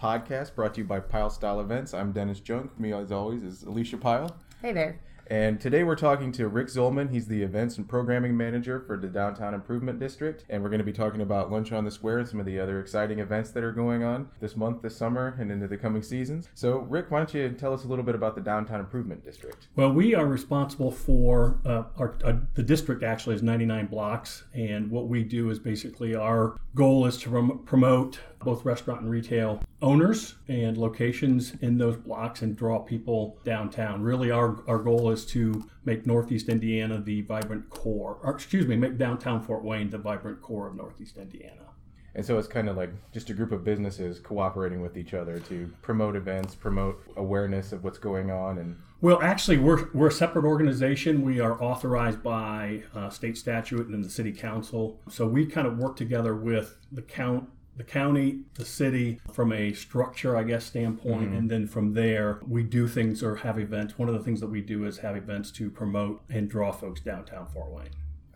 Podcast brought to you by Pile Style Events. I'm Dennis Junk. Me, as always, is Alicia Pile. Hey there. And today we're talking to Rick Zolman. He's the events and programming manager for the Downtown Improvement District. And we're going to be talking about Lunch on the Square and some of the other exciting events that are going on this month, this summer, and into the coming seasons. So, Rick, why don't you tell us a little bit about the Downtown Improvement District? Well, we are responsible for uh, our, uh, the district actually is 99 blocks. And what we do is basically our goal is to prom- promote both restaurant and retail owners and locations in those blocks and draw people downtown. Really, our, our goal is to make Northeast Indiana the vibrant core, or excuse me, make downtown Fort Wayne the vibrant core of Northeast Indiana. And so it's kind of like just a group of businesses cooperating with each other to promote events, promote awareness of what's going on, and well, actually, we're, we're a separate organization. We are authorized by uh, state statute and the city council. So we kind of work together with the count the county, the city, from a structure, I guess, standpoint. Mm-hmm. And then from there, we do things or have events. One of the things that we do is have events to promote and draw folks downtown Fort Wayne.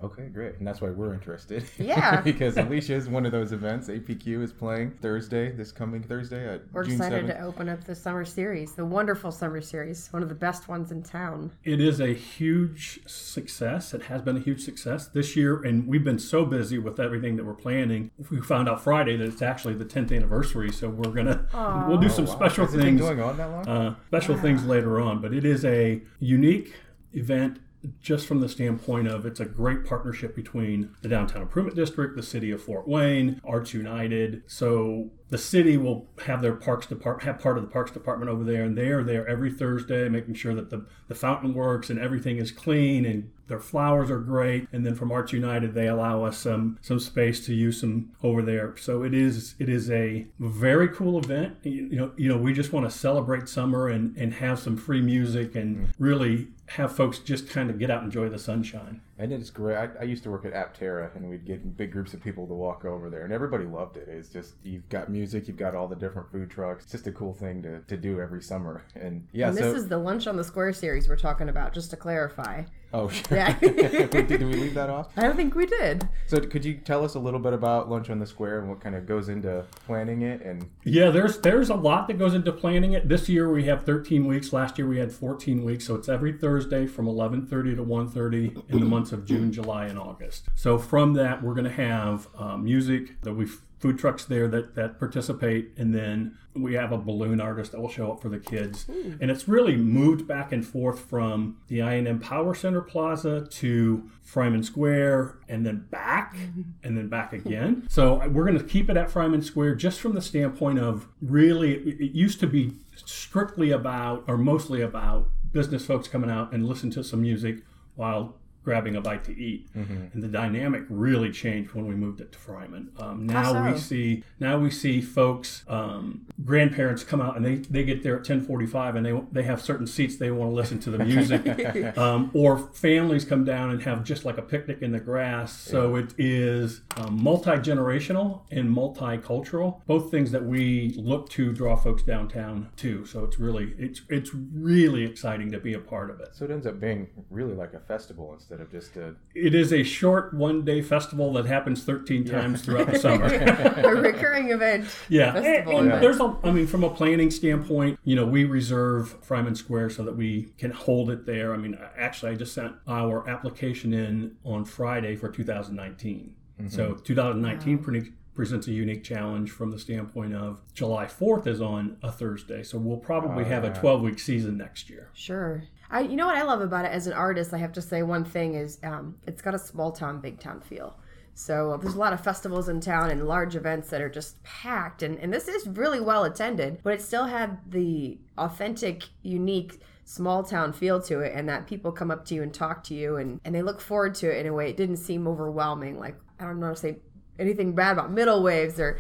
Okay, great. And that's why we're interested. Yeah. because Alicia is one of those events. APQ is playing Thursday, this coming Thursday at We're June excited 7th. to open up the summer series, the wonderful summer series, one of the best ones in town. It is a huge success. It has been a huge success this year, and we've been so busy with everything that we're planning. We found out Friday that it's actually the 10th anniversary, so we're gonna we'll do Oh, some wow. special Has it been things. going on that long? uh, special things later on. But it is a unique event just from the standpoint of it's a great partnership between the Downtown Improvement District, the City of Fort Wayne, Arts United. So the city will have their parks department have part of the parks department over there and they are there every thursday making sure that the, the fountain works and everything is clean and their flowers are great. And then from arts united they allow us some some space to use some over there. So it is it is a very cool event. You, you know you know we just want to celebrate summer and and have some free music and mm-hmm. really have folks just kind of get out and enjoy the sunshine and it's great. I, I used to work at Aptera, and we'd get big groups of people to walk over there, and everybody loved it. It's just you've got music, you've got all the different food trucks. It's just a cool thing to, to do every summer. And yeah, and so this is the Lunch on the Square series we're talking about, just to clarify. Oh sure. Yeah. Wait, did we leave that off? I don't think we did. So could you tell us a little bit about Lunch on the Square and what kind of goes into planning it? And Yeah, there's there's a lot that goes into planning it. This year we have 13 weeks. Last year we had 14 weeks, so it's every Thursday from 11:30 to 1:30 in the months of June, July, and August. So from that, we're going to have uh, music that we food trucks there that that participate, and then we have a balloon artist that will show up for the kids. Hmm. And it's really moved back and forth from the I&M Power Center Plaza to Freimann Square and then back mm-hmm. and then back again. So we're going to keep it at Freimann Square just from the standpoint of really, it used to be strictly about or mostly about business folks coming out and listen to some music while grabbing a bite to eat. And the dynamic really changed when we moved it to Freimann. Um, now How we see now we see folks, um, grandparents come out and they, they get there at 1045 and they they have certain seats they want to listen to the music. um, or families come down and have just like a picnic in the grass. So it is um, multi-generational and multicultural, both things that we look to draw folks downtown to. So it's really it's it's really exciting to be a part of it. so it ends up being really like a festival instead of just a It is a short one-day festival that happens 13 times throughout the summer. a recurring event. Yeah, Festival and, and event. there's a. I mean, from a planning standpoint, you know, we reserve Freimann Square so that we can hold it there. I mean, actually, I just sent our application in on Friday for 2019. Mm-hmm. So 2019 pre- presents a unique challenge from the standpoint of July 4th is on a Thursday, so we'll probably have a ah. 12 week season next year. Sure. I, you know what I love about it as an artist, I have to say one thing is um, it's got a small town, big town feel. So uh, there's a lot of festivals in town and large events that are just packed. And, and this is really well attended, but it still had the authentic, unique small town feel to it and that people come up to you and talk to you and, and they look forward to it in a way it didn't seem overwhelming. Like, I don't know to say anything bad about middle waves or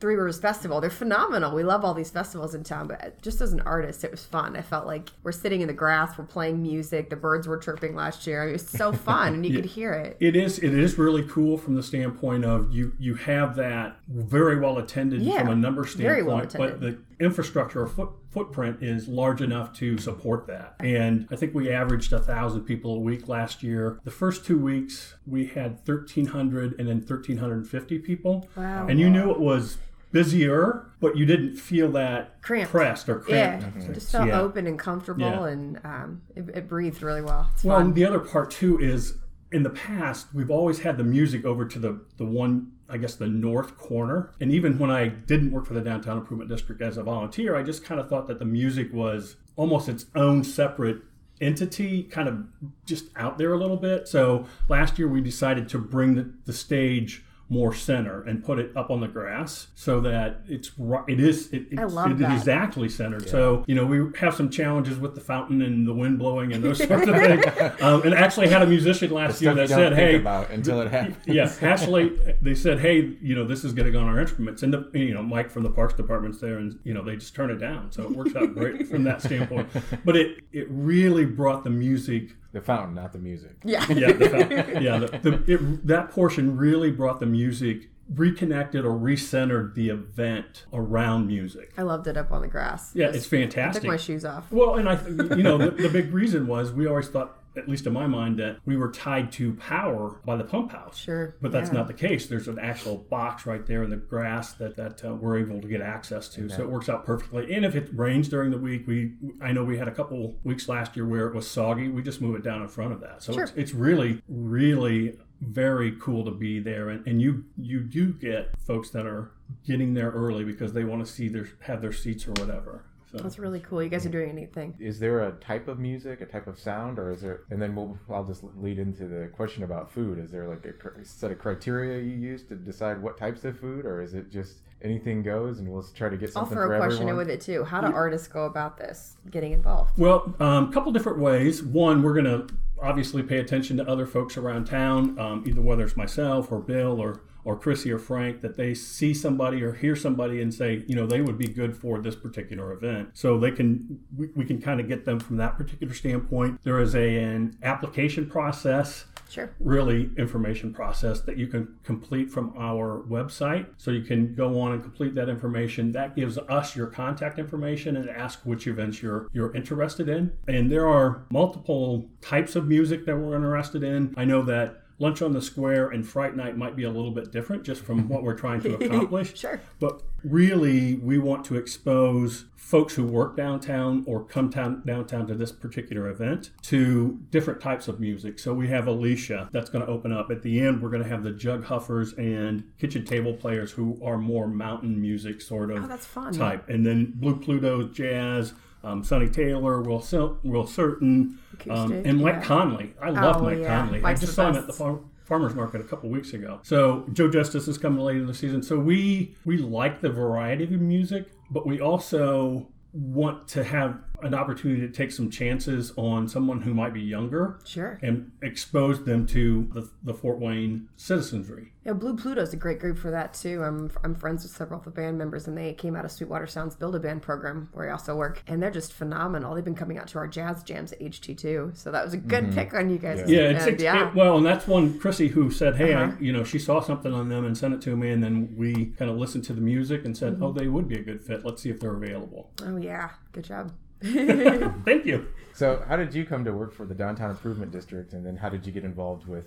Three Rivers Festival. They're phenomenal. We love all these festivals in town, but just as an artist, it was fun. I felt like we're sitting in the grass, we're playing music, the birds were chirping last year. I mean, it was so fun, and you could hear it. It is it is really cool from the standpoint of you you have that very well attended Yeah, from a number standpoint, very well standpoint, but the infrastructure or foot, footprint is large enough to support that. And I think we averaged a thousand people a week last year. The first two weeks we had thirteen hundred and then thirteen hundred and fifty people. Wow. And you knew it was busier, but you didn't feel that Cramped. pressed or cramped. Yeah, cramped. just felt Yeah. open and comfortable, Yeah. and um, it, it breathed really well. It's Well, the other part too is in the past we've always had the music over to the the one I guess the north corner. And even when I didn't work for the downtown improvement district as a volunteer, I just kind of thought that the music was almost its own separate entity, kind of just out there a little bit. So last year we decided to bring the, the stage more center and put it up on the grass so that it's ri- it is it, it's, love it that. is exactly centered. So you know we have some challenges with the fountain and the wind blowing and those sorts of things. Um, and actually had a musician last year that said, "Hey, about until it happens. yeah, actually they said, hey, you know, this is getting on our instruments. And, the, you know, Mike from the Parks Department's there and, you know, they just turn it down. So it works out great from that standpoint. But it, it really brought the music. The fountain, not the music. yeah. Yeah, the, fountain, yeah, the, the, it, that portion really brought the music reconnected or recentered the event around music. I loved it up on the grass. Yeah, it's fantastic. I Took my shoes off. Well, and I, you know, the, the big reason was we always thought, at least in my mind, that we were tied to power by the pump house. Sure. But that's yeah. not the case. There's an actual box right there in the grass that that uh, we're able to get access to, so it works out perfectly. And if it rains during the week, we I know we had a couple weeks last year where it was soggy. We just move it down in front of that. So Sure. it's, it's really really very cool to be there, and, and you you do get folks that are getting there early because they want to see their have their seats or whatever. So. That's really cool. You guys are doing anything. Is there a type of music, a type of sound, or is there? And then we'll, I'll just lead into the question about food. Is there like a set of criteria you use to decide what types of food, or is it just anything goes and we'll try to get something I'll throw for a question in with it too. How do artists go about this, getting involved? Well, a um, couple different ways. One, we're going to obviously pay attention to other folks around town, um, either whether it's myself or Bill or or Chrissy or Frank, that they see somebody or hear somebody and say, you know, they would be good for this particular event. So they can, we, we can kind of get them from that particular standpoint. There is a, an application process Sure. really information process that you can complete from our website. So you can go on and complete that information. That gives us your contact information and ask which events you're you're interested in. And there are multiple types of music that we're interested in. I know that Lunch on the Square and Fright Night might be a little bit different just from what we're trying to accomplish. Sure. But really, we want to expose folks who work downtown or come down, downtown to this particular event to different types of music. So we have Alicia that's going to open up. At the end, we're going to have the Jug Huffers and kitchen table players who are more mountain music sort of Oh, type. And then Blue Pluto jazz. Um, Sonny Taylor, Will, Sil- Will Certain, um, and Mike yeah. Conley. I love Oh, Mike yeah. Conley. Mike's I just saw him at the farmers market a couple weeks ago. So Joe Justice is coming late in the season. So we we like the variety of music, but we also want to have an opportunity to take some chances on someone who might be younger Sure. and expose them to the, the Fort Wayne citizenry. Yeah, Blue Pluto's a great group for that too. I'm I'm friends with several of the band members, and they came out of Sweetwater Sound's Build a Band program where I also work, and they're just phenomenal. They've been coming out to our jazz jams at HT too, so that was a good pick on you guys. Mm-hmm. Yeah, it's, And, it's yeah. it- well, and that's one Chrissy who said, "Hey, Uh-huh. I, you know, she saw something on them and sent it to me, and then we kind of listened to the music and said, Mm-hmm. oh, they would be a good fit. Let's see if they're available." oh yeah, good job. Thank you. So, how did you come to work for the Downtown Improvement District, and then how did you get involved with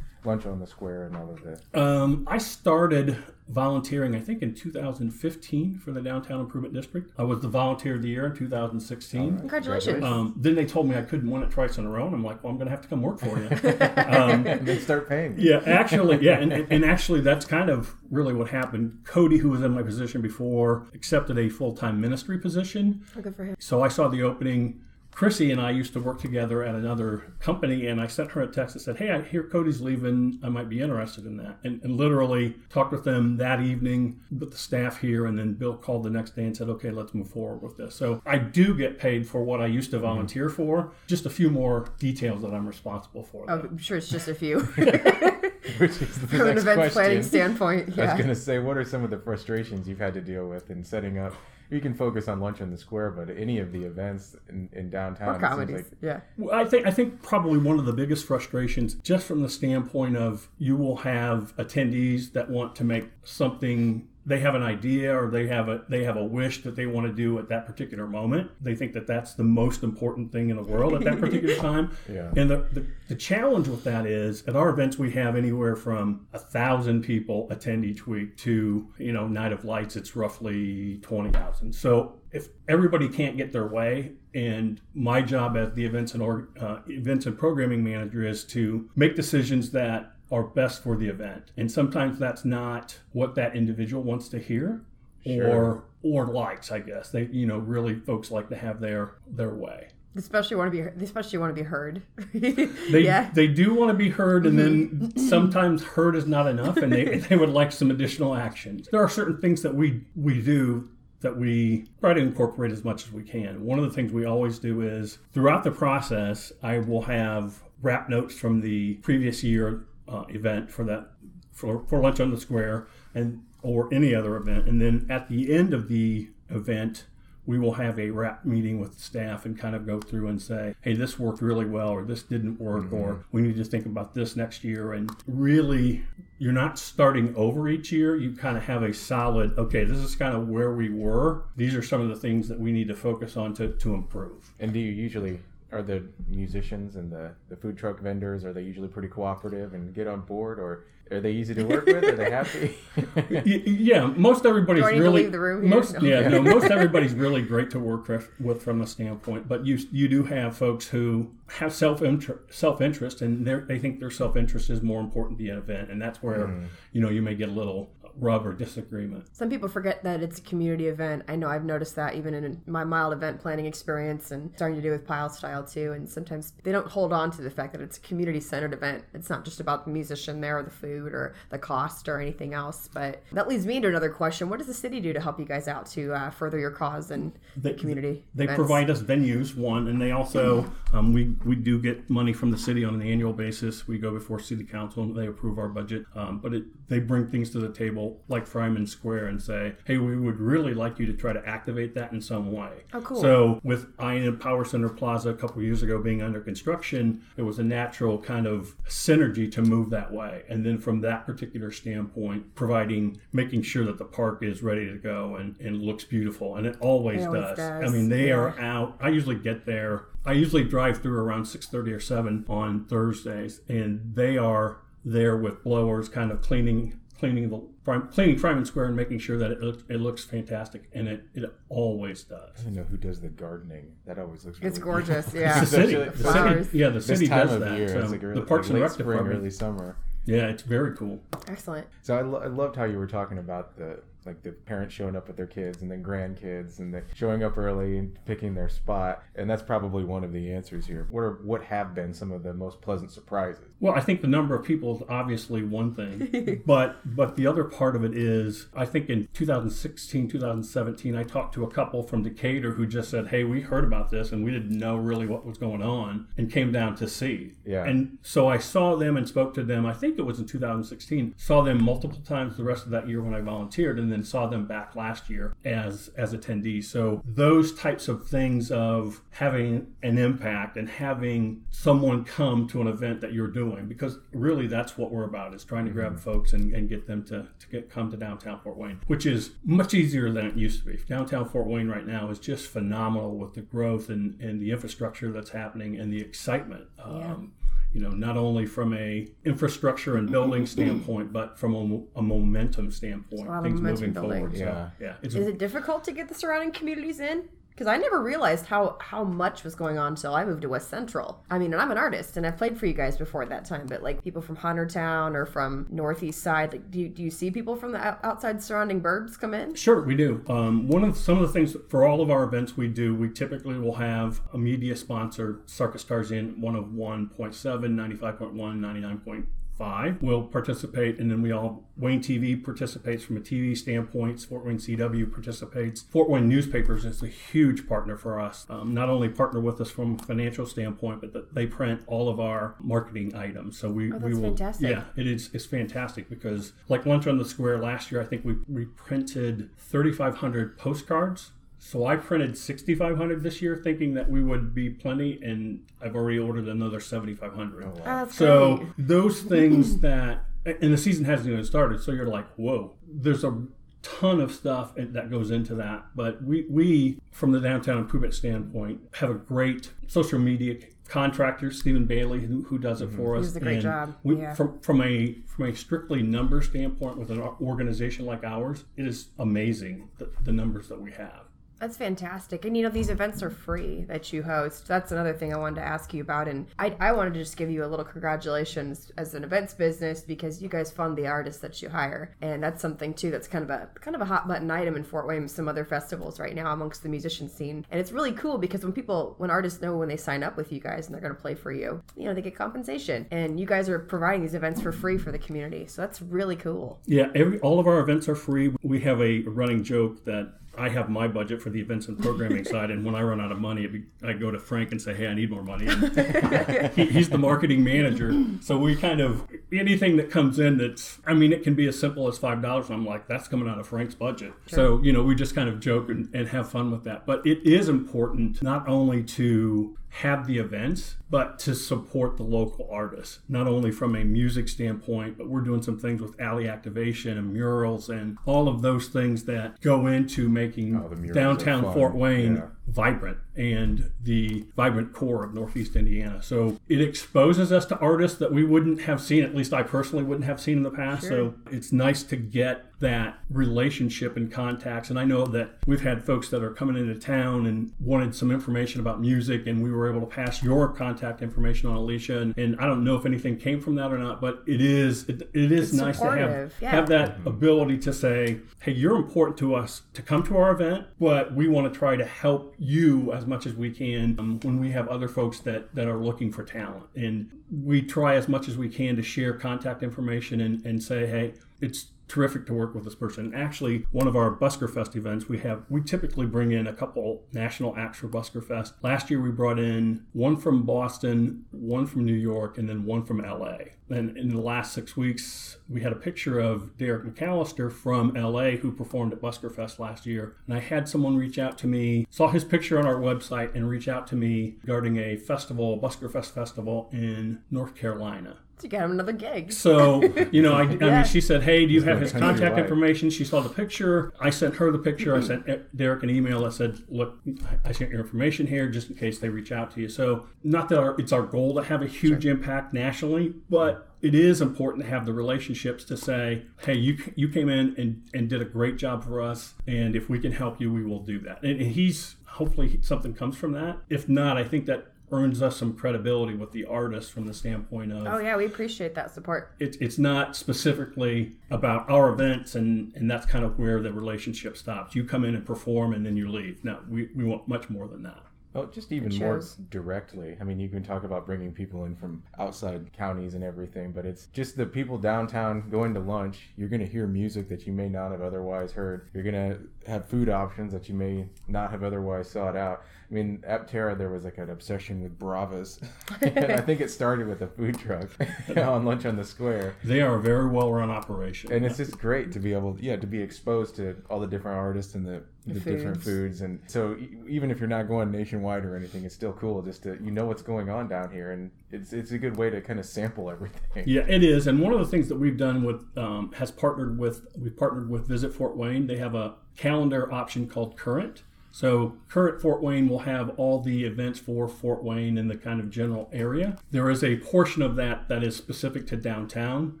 Lunch on the Square and all of the? Um, I started volunteering, I think, in 2015 for the Downtown Improvement District. I was the Volunteer of the Year in 2016. Congratulations. Um, then they told me I couldn't win it twice in a row, and I'm like, well, I'm going to have to come work for you. um, And then start paying. you. yeah, actually, yeah, and, and actually, that's kind of really what happened. Cody, who was in my position before, accepted a full time ministry position. Oh, good for him. So I saw the opening. Chrissy and I used to work together at another company, and I sent her a text and said, Hey, I hear Cody's leaving. I might be interested in that. And, and literally talked with them that evening with the staff here. And then Bill called the next day and said, Okay, let's move forward with this. So I do get paid for what I used to mm-hmm. volunteer for, just a few more details that I'm responsible for. Oh, I'm sure it's just a few Which is the from an next events planning question. standpoint. I was going to say, what are some of the frustrations you've had to deal with in setting up? You can focus on Lunch on the Square, but any of the events in, in downtown, Or comedies. like yeah. Well, I think I think probably one of the biggest frustrations, just from the standpoint of you will have attendees that want to make something they have an idea or they have a they have a wish that they want to do at that particular moment. They think that that's the most important thing in the world at that particular time. Yeah. And the, the the challenge with that is at our events we have anywhere from a thousand people attend each week to you know Night of Lights it's roughly twenty thousand. So if everybody can't get their way, and my job as the events and or, uh, events and programming manager is to make decisions that are best for the event. And sometimes that's not what that individual wants to hear Sure. or or likes, I guess. They you know, really folks like to have their their way. Especially want to be, especially want to be heard. They yeah. they do want to be heard and then sometimes heard is not enough and they they would like some additional actions. There are certain things that we we do that we try to incorporate as much as we can. One of the things we always do is throughout the process, I will have wrap notes from the previous year uh, event for that for, for lunch on the square and or any other event, and then at the end of the event. We will have a wrap meeting with staff and kind of go through and say, hey, this worked really well, or this didn't work, mm-hmm. or we need to think about this next year. And really, you're not starting over each year. You kind of have a solid, okay, this is kind of where we were. These are some of the things that we need to focus on to, to improve. And do you usually are the musicians and the, the food truck vendors are they usually pretty cooperative and get on board or are they easy to work with? Are they happy? Yeah, most everybody's Do I need to really the room most No. yeah no most everybody's really great to work with- with from the standpoint, but you you do have folks who have self self interest and they they think their self interest is more important than the event, and that's where Hmm. you know you may get a little rub or disagreement. Some people forget that it's a community event. I know I've noticed that even in my mild event planning experience and starting to do with Pile Style too. And sometimes they don't hold on to the fact that it's a community centered event. It's not just about the musician there or the food or the cost or anything else. But that leads me to another question. What does the city do to help you guys out to uh, further your cause and They- community? They events? provide us venues, one, and they also um, we we do get money from the city on an annual basis. We go before city council and they approve our budget. Um, but it, they bring things to the table like Freimann Square and say, hey, we would really like you to try to activate that in some way. Oh, cool. So with I&M Power Center Plaza a couple years ago being under construction, it was a natural kind of synergy to move that way. And then from that particular standpoint, providing making sure that the park is ready to go and, and looks beautiful, and it always, It always does. does, I mean, they yeah. are out. I usually get there. I usually drive through around six thirty or seven on Thursdays, and they are there with blowers, kind of cleaning cleaning the cleaning Freimann Square and making sure that it looks, it looks fantastic, and it, it always does. I don't know who does the gardening. That always looks. It's really gorgeous. The Yeah. city, Especially- the city, yeah, the This city time does of that. year, so it's like early, the Parks like and Rec spring, department, early summer. yeah, it's very cool. Excellent. So I, lo- I loved how you were talking about the like the parents showing up with their kids and then grandkids and the showing up early and picking their spot. And that's probably one of the answers here. What are what have been some of the most pleasant surprises? Well, I think the number of people is obviously one thing, but but the other part of it is I think in 2016, 2017, I talked to a couple from Decatur who just said, "Hey, we heard about this and we didn't know really what was going on and came down to see." Yeah. And so I saw them and spoke to them. I think it was in 2016. Saw them multiple times the rest of that year when I volunteered, and then saw them back last year as as attendees. So those types of things of having an impact and having someone come to an event that you're doing, because really that's what we're about is trying to grab folks and, and get them to, to get come to downtown Fort Wayne, which is much easier than it used to be. Downtown Fort Wayne right now is just phenomenal with the growth and, and the infrastructure that's happening and the excitement. Um, you know, not only from a infrastructure and building standpoint, but from a, a momentum standpoint, a lot of things momentum moving building. forward. So, Yeah. yeah, it's Is it difficult to get the surrounding communities in? Because I never realized how how much was going on until I moved to West Central. I mean, and I'm an artist, and I've played for you guys before at that time. But like people from Huntertown or from Northeast Side, like do you, do you see people from the outside surrounding burbs come in? Sure, we do. Um, one of some of the things for all of our events we do, we typically will have a media sponsor, Circus Tarzan, one of 1.7, 95.1, 99.5 will participate, and then we all Wayne TV participates from a TV standpoint. Fort Wayne CW participates. Fort Wayne Newspapers is a huge partner for us. Um, not only partner with us from a financial standpoint, but that they print all of our marketing items. So we, Oh, we will fantastic. yeah it is it's fantastic because like lunch on the square last year i think we, we printed 3500 postcards so i printed 6500 this year thinking that we would be plenty and i've already ordered another 7500 Oh, that's so great. those things that and the season hasn't even started so you're like whoa there's a ton of stuff that goes into that. But we, we from the downtown improvement standpoint, have a great social media contractor, Stephen Bailey, who, who does it mm-hmm. for us. He does a great And job, We, yeah. From from a from a strictly number standpoint, with an organization like ours, it is amazing the, the numbers that we have. That's fantastic. And you know, these events are free that you host. That's another thing I wanted to ask you about. And I, I wanted to just give you a little congratulations as an events business because you guys fund the artists that you hire. And that's something too that's kind of a kind of a hot button item in Fort Wayne and some other festivals right now amongst the musician scene. And it's really cool because when people when artists know when they sign up with you guys and they're gonna play for you, you know, they get compensation. And you guys are providing these events for free for the community. So that's really cool. Yeah, every all of our events are free. We have a running joke that I have my budget for the events and programming side, and when I run out of money, be- I go to Frank and say, "Hey, I need more money." And he, he's the marketing manager, so we kind of anything that comes in that's I mean, it can be as simple as five dollars. I'm like, that's coming out of Frank's budget. So you know, we just kind of joke and, and have fun with that. But it is important not only to have the events, but to support the local artists, not only from a music standpoint, but we're doing some things with alley activation and murals and all of those things that go into making Oh, downtown. Fort Wayne Yeah. Vibrant and the vibrant core of Northeast Indiana. So it exposes us to artists that we wouldn't have seen, at least I personally wouldn't have seen in the past. So it's nice to get that relationship and contacts. And I know that we've had folks that are coming into town and wanted some information about music, and we were able to pass your contact information on Alicia. And, and I don't know if anything came from that or not, but it is it, it is It's nice to have yeah. have that mm-hmm. ability to say, hey, you're important to us to come to our event, but we want to try to help you as much as we can um, when we have other folks that, that are looking for talent. And we try as much as we can to share contact information and, and say, hey, it's terrific to work with this person. Actually, one of our Busker Fest events, we have we typically bring in a couple national acts for Busker Fest. Last year we brought in one from Boston, one from New York, and then one from LA. And in the last six weeks, we had a picture of Derek McAllister from LA who performed at Busker Fest last year. And I had someone reach out to me, saw his picture on our website, and reach out to me regarding a festival, Busker Fest Festival in North Carolina. To get him another gig. So, you know, I, I Yeah. mean, she said, Hey, do you have his contact countrywide. information? She saw the picture. I sent her the picture. I mm-hmm. sent Derek an email. I said, Look, I sent your information here just in case they reach out to you. So, not that our, it's our goal to have a huge impact nationally, but it is important to have the relationships to say, Hey, you, you came in and, and did a great job for us. And if we can help you, we will do that. And, and he's hopefully something comes from that. If not, I think that earns us some credibility with the artist from the standpoint of Oh yeah, we appreciate that support. it's it's not specifically about our events and and that's kind of where the relationship stops you come in and perform and then you leave no we, we want much more than that Oh, just even more directly. I mean, you can talk about bringing people in from outside counties and everything, but it's just the people downtown going to lunch. You're going to hear music that you may not have otherwise heard. You're going to have food options that you may not have otherwise sought out. I mean, at Terra, there was like an obsession with Bravas. and I think it started with a food truck on lunch on the square. they are a very well run operation And it's just great to be able, yeah, to be exposed to all the different artists and the, the, different foods. foods. And so e- even if you're not going nationwide or anything, it's still cool just to you know what's going on down here, and it's it's a good way to kind of sample everything. Yeah, it is. And one of the things that we've done with um, has partnered with we've partnered with Visit Fort Wayne. They have a calendar option called Current. So Current Fort Wayne will have all the events for Fort Wayne in the kind of general area. There is a portion of that that is specific to downtown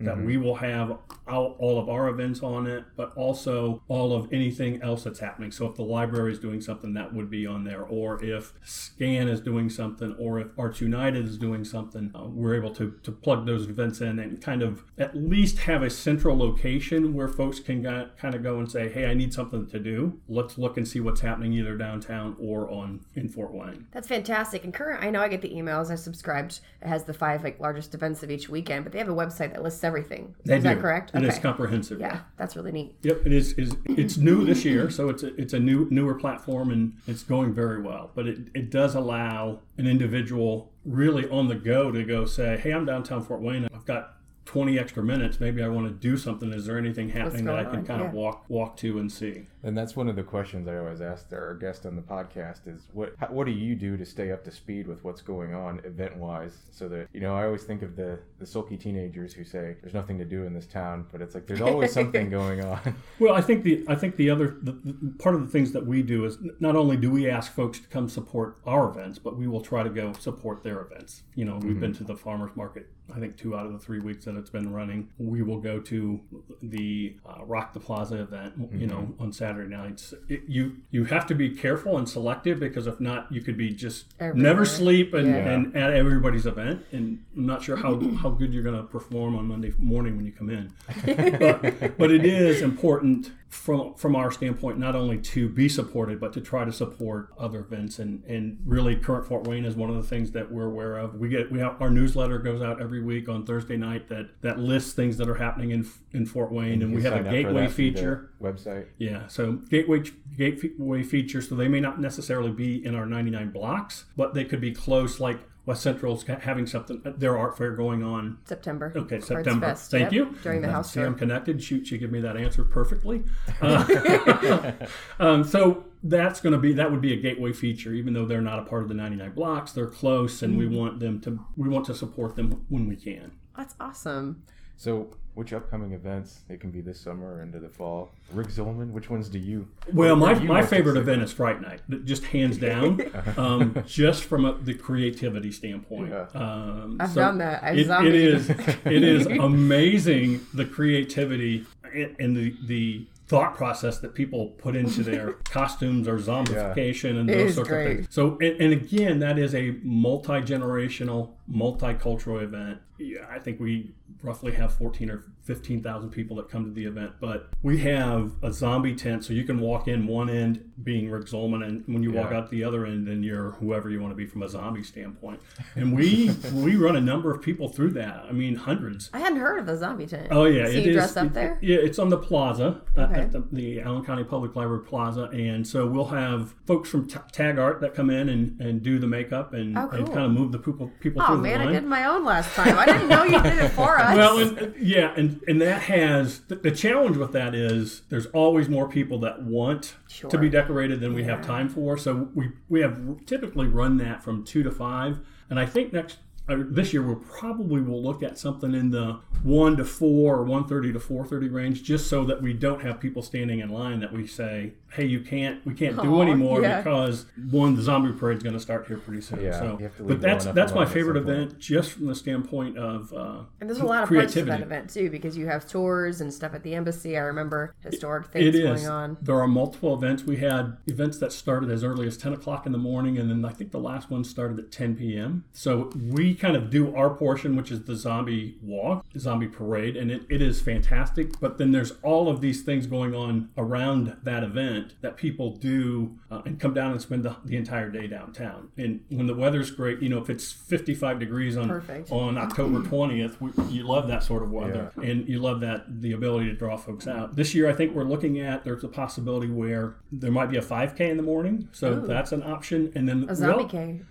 that we will have all, all of our events on it, but also all of anything else that's happening. So if the library is doing something, that would be on there, or if Scan is doing something, or if Arts United is doing something, uh, we're able to, to plug those events in and kind of at least have a central location where folks can kind of go and say, hey, I need something to do. Let's look and see what's happening either downtown or on in Fort Wayne. That's fantastic. And current, I know I get the emails. I subscribed. It has the five like largest events of each weekend, but they have a website that lists everything. They is do. that correct? It is comprehensive. Yeah, that's really neat. Yep, it is. is it's new this year, so it's a, it's a new newer platform and it's going very well. But it, it does allow an individual really on the go to go say, "Hey, I'm downtown Fort Wayne. I've got 20 extra minutes, maybe I want to do something. Is there anything happening that I can on? kind of walk walk to and see? And that's one of the questions I always ask our guest on the podcast is what how, what do you do to stay up to speed with what's going on event wise so that you know I always think of the the sulky teenagers who say there's nothing to do in this town but it's like there's always something going on. Well, I think the I think the other the, the, part of the things that we do is not only do we ask folks to come support our events, but we will try to go support their events. You know, we've been mm-hmm. to the farmers market. I think two out of the three weeks that it's been running. We will go to the uh, Rock the Plaza event. You know, on Saturday nights. It, you you have to be careful and selective because if not, you could be just Everywhere. never sleep and, Yeah. and at everybody's event. And I'm not sure how how good you're going to perform on Monday morning when you come in but, but it is important from from our standpoint not only to be supported but to try to support other events and and really current Fort Wayne is one of the things that we're aware of. We get we have our newsletter goes out every week on Thursday night that that lists things that are happening in in Fort Wayne and, You we have a sign up for gateway that through the feature. website. Yeah, so gateway gateway features. So they may not necessarily be in our 99 blocks, but they could be close. Like West Central's having something their art fair going on September. Okay, September. Fest, Thank yep, you. During the house See, I'm connected. Shoot, she gave me that answer perfectly. Uh, um, so that's going to be that would be a gateway feature, even though they're not a part of the 99 blocks. They're close, and Mm. we want them to we want to support them when we can. That's awesome. So which upcoming events it can be this summer or into the fall? Rick Zolman, which ones do you? Well, my, you my favorite event is Fright Night, just hands down, um, just from a, the creativity standpoint. Yeah. Um, I've done that. I've it, zombied. it is it is amazing the creativity and, and the the thought process that people put into their costumes or zombification and those is sorts great. of things. So, and, and again, that is a multi generational, multicultural event. Yeah, I think we roughly have 14 or 15,000 people that come to the event, but we have a zombie tent so you can walk in one end being Rick Zolman, and when you walk out the other end, then you're whoever you want to be from a zombie standpoint. And we we run a number of people through that. I mean, hundreds. I hadn't heard of the zombie tent. Oh yeah, So it you is- dress up it- there? Yeah, it's on the plaza uh, Okay. at the, the Allen County Public Library Plaza, and so we'll have folks from t- Tag Art that come in and, and do the makeup and, Oh, and kind of move the people people Oh through man, the I did my own last time. I didn't know you did it for us. Well, and, yeah, and and that has the, the challenge with that is there's always more people that want Sure. to be decorated than we have time for. So we we have typically run that from two to five, and I think next. Uh, this year we'll probably will look at something in the one to four or one thirty to four thirty range, just so that we don't have people standing in line that we say, "Hey, you can't, we can't do anymore yeah. because one, the zombie parade's going to start here pretty soon." Yeah, so, you have to leave but that's that's my favorite some point. event, just from the standpoint of uh, and there's a lot of parts to creativity. that event too, because you have tours and stuff at the embassy. I remember historic things It going on. There are multiple events. We had events that started as early as 10 o'clock in the morning, and then I think the last one started at 10 p.m. So we kind of do our portion, which is the zombie walk, the zombie parade, and it, it is fantastic. But then there's all of these things going on around that event that people do uh, and come down and spend the, the entire day downtown. And when the weather's great, you know, if it's 55 degrees on Perfect. on October 20th, we, you love that sort of weather Yeah. and you love that the ability to draw folks out. This year, I think we're looking at there's a possibility where there might be a 5K in the morning, so Ooh. that's an option. And then A we zombie K.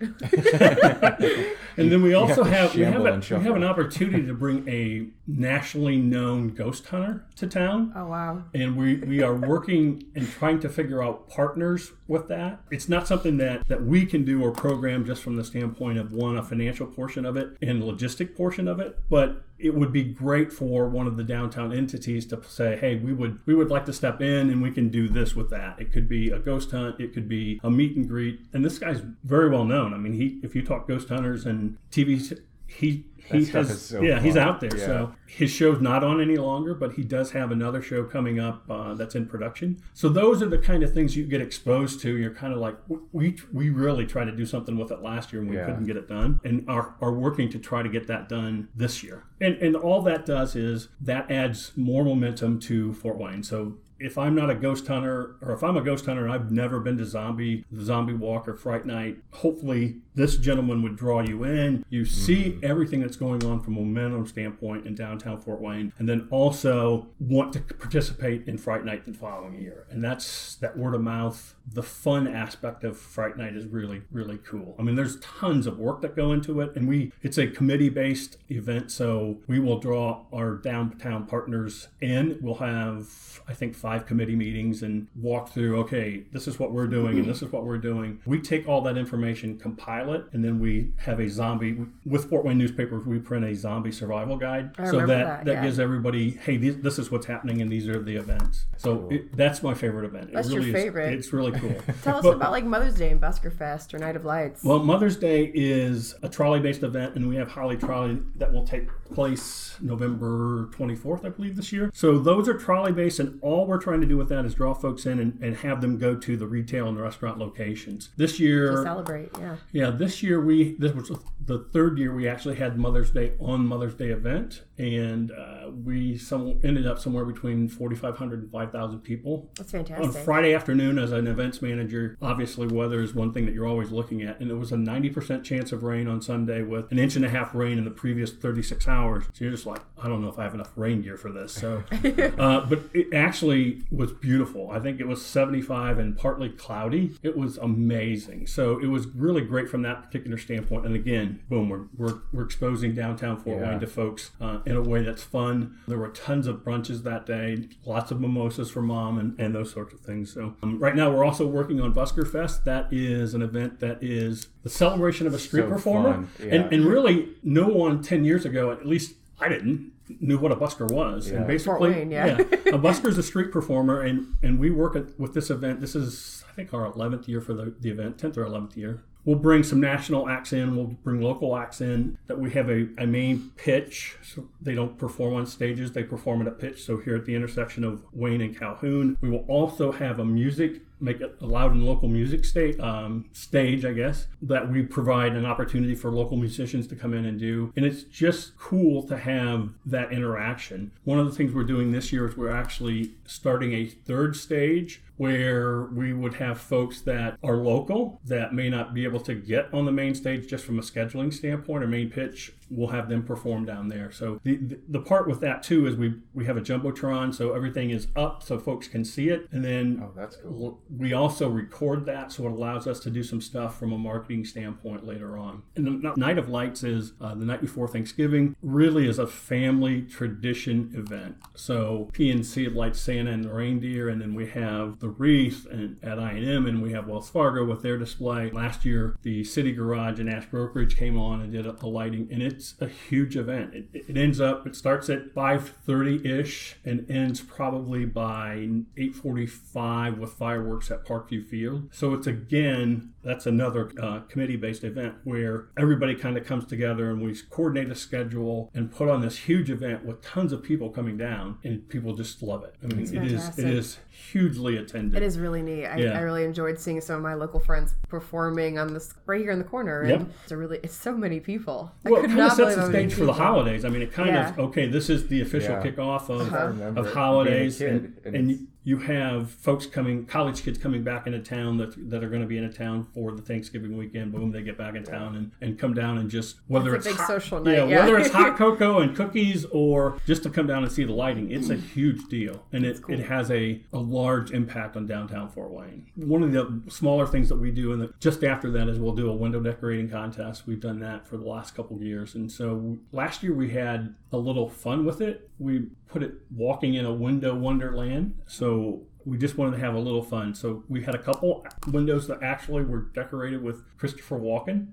and then we also Yeah, have we have, shamble a, we have an opportunity to bring a nationally known ghost hunter to town. Oh wow. And we, we are working and trying to figure out partners with that. It's not something that, that we can do or program just from the standpoint of one, a financial portion of it and logistic portion of it, but it would be great for one of the downtown entities to say, hey, we would we would like to step in and we can do this with that. It could be a ghost hunt, it could be a meet and greet. And this guy's very well known. I mean, he if you talk ghost hunters and TV he he has so yeah he's out there Yeah. so his show's not on any longer, but he does have another show coming up uh, that's in production. So those are the kind of things you get exposed to. You're kind of like, we we really tried to do something with it last year and we Yeah. couldn't get it done, and are, are working to try to get that done this year. And and all that does is that adds more momentum to Fort Wayne. So if I'm not a ghost hunter, or if I'm a ghost hunter and I've never been to zombie, the zombie walk or fright night, hopefully this gentleman would draw you in. You see mm-hmm. everything that's going on from a momentum standpoint in downtown Fort Wayne, and then also want to participate in Fright Night the following year. And that's that word of mouth. The fun aspect of Fright Night is really, really cool. I mean, there's tons of work that go into it, and we it's a committee based event, so we will draw our downtown partners in. We'll have I think five committee meetings and walk through. Okay, this is what we're doing, and this is what we're doing. We take all that information, compile it, and then we have a zombie with Fort Wayne newspapers. We print a zombie survival guide, I so that that, that yeah. gives everybody, hey, these, this is what's happening, and these are the events. So cool. it, that's my favorite event. That's really your favorite. Is, it's really cool. Tell us but, about like Mother's Day and Busker Fest or Night of Lights. Well, Mother's Day is a trolley based event, and we have Holly Trolley that will take place November 24th, I believe, this year. So those are trolley based, and all we're trying to do with that is draw folks in and, and have them go to the retail and the restaurant locations. This year, to celebrate, yeah. Yeah, this year we this was the third year we actually had Mother's Day on Mother's Day event, and uh, we some ended up somewhere between 4,500 and 5,000 people. That's fantastic. On Friday afternoon, as an events manager, obviously weather is one thing that you're always looking at, and it was a 90% chance of rain on Sunday with an inch and a half rain in the previous 36 hours. So you're just like, I don't know if I have enough rain gear for this. So, uh, but it actually was beautiful. I think it was 75 and partly cloudy. It was amazing. So it was really great from that particular standpoint. And again, boom, we're, we're, we're exposing downtown Fort yeah. Wayne to folks uh, in a way that's fun. There were tons of brunches that day, lots of mimosas for mom and, and those sorts of things. So um, right now we're also working on Busker Fest. That is an event that is the celebration of a street so performer. Yeah. And, and really, no one 10 years ago, at least I didn't, knew what a busker was. Yeah. And basically, Wayne, yeah. yeah. a busker is a street performer, and, and we work at, with this event. This is, I think, our 11th year for the, the event, 10th or 11th year. We'll bring some national acts in. We'll bring local acts in. That we have a, a main pitch. So they don't perform on stages. They perform at a pitch. So here at the intersection of Wayne and Calhoun, we will also have a music make it a loud and local music state um, stage, I guess, that we provide an opportunity for local musicians to come in and do. And it's just cool to have that interaction. One of the things we're doing this year is we're actually starting a third stage where we would have folks that are local that may not be able to get on the main stage just from a scheduling standpoint or main pitch we'll have them perform down there. So the, the, the part with that too is we we have a jumbotron so everything is up so folks can see it. And then oh, that's cool. we also record that so it allows us to do some stuff from a marketing standpoint later on. And the night of lights is uh, the night before thanksgiving really is a family tradition event. So pnc lights santa and the reindeer and then we have the wreath and at I&M, and we have Wells Fargo with their display. Last year, the City Garage and Ash Brokerage came on and did a, a lighting, and it's a huge event. It, it ends up, it starts at 5:30 ish and ends probably by 8:45 with fireworks at Parkview Field. So it's again that's another uh, committee based event where everybody kind of comes together and we coordinate a schedule and put on this huge event with tons of people coming down and people just love it. I mean, it is it is hugely attended. It is really neat. I, yeah. I, really enjoyed seeing some of my local friends performing on this right here in the corner. And yep. it's a really it's so many people. Well, it kind of sets the stage for the holidays. I mean, it kind yeah. of okay. This is the official yeah. kickoff of, uh-huh. of holidays, and, and, and you have folks coming, college kids coming back into town that, that are going to be in a town for the Thanksgiving weekend. Boom, they get back in town and, and come down and just whether it's, it's hot, social night, yeah, yeah, whether it's hot cocoa and cookies or just to come down and see the lighting. It's a huge deal, and it, cool. it has a, a large impact on downtown Fort Wayne. One of the smaller things that we do, and just after that is we'll do a window decorating contest. We've done that for the last couple years, and so last year we had a little fun with it. We put it walking in a window wonderland. So we just wanted to have a little fun. So we had a couple windows that actually were decorated with Christopher Walken,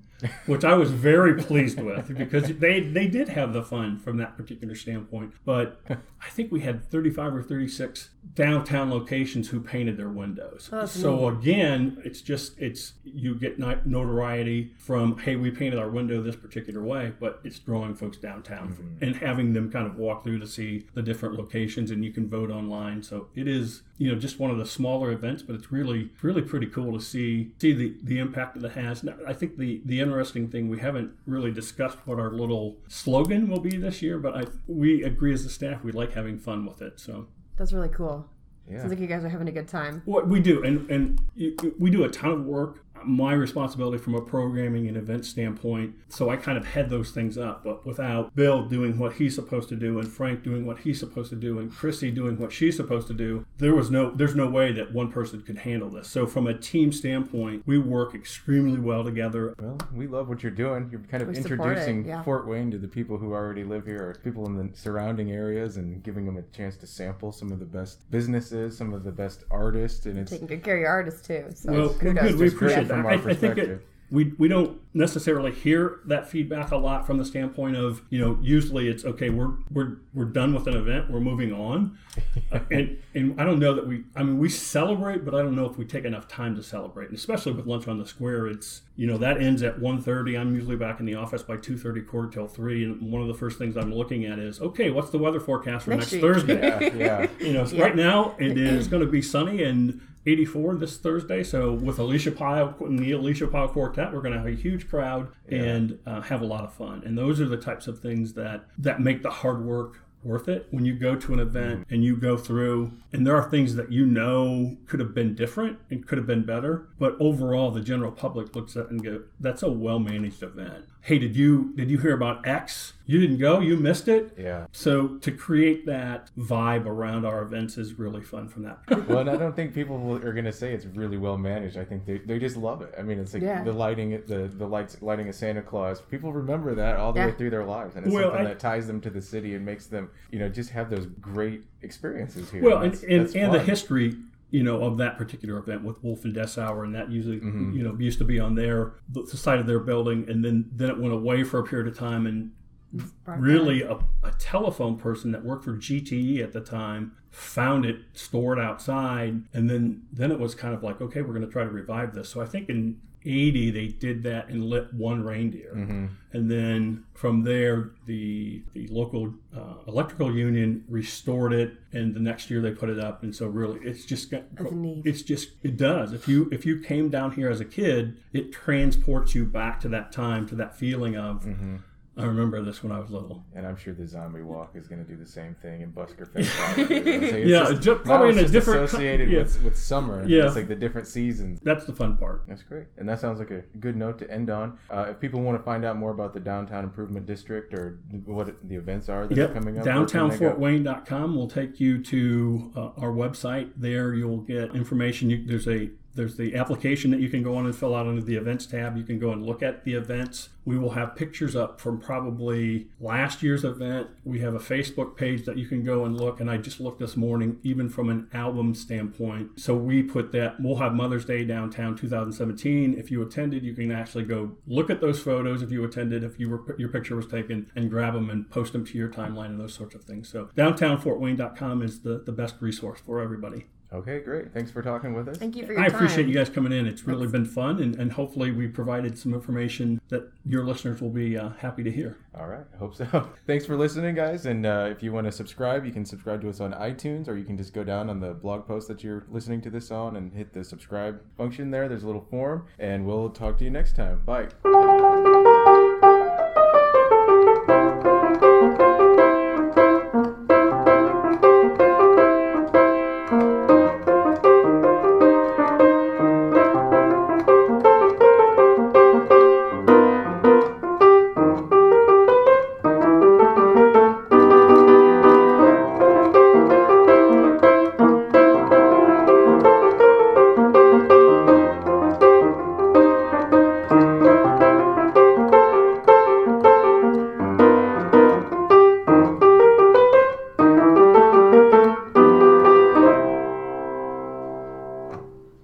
which I was very pleased with because they they did have the fun from that particular standpoint. But I think we had 35 or 36 downtown locations who painted their windows. Oh, so neat. again, it's just it's you get notoriety from hey we painted our window this particular way, but it's drawing folks downtown mm-hmm. and having them kind of walk through to see the different locations, and you can vote online. So it is you know just one of the smaller events, but it's really really pretty cool to see see the the impact that it has. Now, I think the the interesting thing we haven't really discussed what our little slogan will be this year, but I we agree as a staff we like having fun with it. So that's really cool. Yeah. Sounds like you guys are having a good time. What we do, and and y- y- we do a ton of work. My responsibility from a programming and event standpoint, so I kind of head those things up. But without Bill doing what he's supposed to do, and Frank doing what he's supposed to do, and Chrissy doing what she's supposed to do, there was no, there's no way that one person could handle this. So from a team standpoint, we work extremely well together. Well, we love what you're doing. You're kind of We support it, introducing yeah. Fort Wayne to the people who already live here or people in the surrounding areas and giving them a chance to sample some of the best businesses, some of the best artists. And it's Taking good care of your artists too. So Well, kudos. good. We Just great appreciate from that. our I, I think perspective. it, we we don't necessarily hear that feedback a lot from the standpoint of you know usually it's okay we're we're we're done with an event we're moving on, Uh, and and I don't know that we I mean we celebrate but I don't know if we take enough time to celebrate and especially with lunch on the square it's you know that ends at 1.30 I'm usually back in the office by 2.30 quarter till three and one of the first things I'm looking at is okay what's the weather forecast for Next next. Thursday yeah, yeah. you know, so right now it is going to be sunny and 84 this Thursday. So with Alicia Pyle and the Alicia Pyle Quartet, we're going to have a huge crowd and uh, have a lot of fun. And those are the types of things that that make the hard work worth it. When you go to an event and you go through and there are things that you know could have been different and could have been better but overall the general public looks at it and go that's a well managed event. Hey did you did you hear about x you didn't go you missed it Yeah. so to create that vibe around our events is really fun from that. Well, and I don't think people will, are going to say it's really well managed. I think they, they just love it. I mean, it's like Yeah. the lighting, the the lights, lighting of Santa Claus. People remember that all the way through their lives, and it's Well, something I- that ties them to the city and makes them, you know, just have those great experiences here. well, and, That's- and, that's and the history, you know, of that particular event with Wolf and Dessauer, and that usually, mm-hmm. you know, used to be on their the side of their building, and then then it went away for a period of time, and really a, a telephone person that worked for GTE at the time found it stored outside and then then it was kind of like okay we're going to try to revive this. So i think in 80 they did that and lit one reindeer. And then from there the the local uh, electrical union restored it and the next year they put it up. And so really it's just got it's just it does. If you if you came down here as a kid it transports you back to that time to that feeling of i remember this when i was little And I'm sure the zombie walk is going to do the same thing in Busker Fest. It's Yeah, just- ju- probably in a just different- associated yeah. with with summer. Yeah. it's like the different seasons. that's the fun part That's great, and that sounds like a good note to end on. Uh, if people want to find out more about the Downtown Improvement District or what the events are that are coming up, where can they go? DowntownFortWayne.com will take you to uh, our website. There you'll get information. You, there's a there's the application that you can go on and fill out under the events tab. You can go and look at the events. We will have pictures up from probably last year's event. We have a Facebook page that you can go and look. And I just looked this morning, even from an album standpoint. So we put that. We'll have Mother's Day downtown 2017. If you attended, you can actually go look at those photos. If you attended, if you were your picture was taken, and grab them and post them to your timeline and those sorts of things. So downtownfortwayne.com is the the best resource for everybody. Okay, great. Thanks for talking with us. Thank you for your time. I time. appreciate you guys coming in. It's really been fun, and, and hopefully we provided some information that your listeners will be uh, happy to hear. All right, I hope so. Thanks for listening, guys. And uh, if you want to subscribe, you can subscribe to us on iTunes, or you can just go down on the blog post that you're listening to this on and hit the subscribe function there. There's a little form, and we'll talk to you next time. Bye.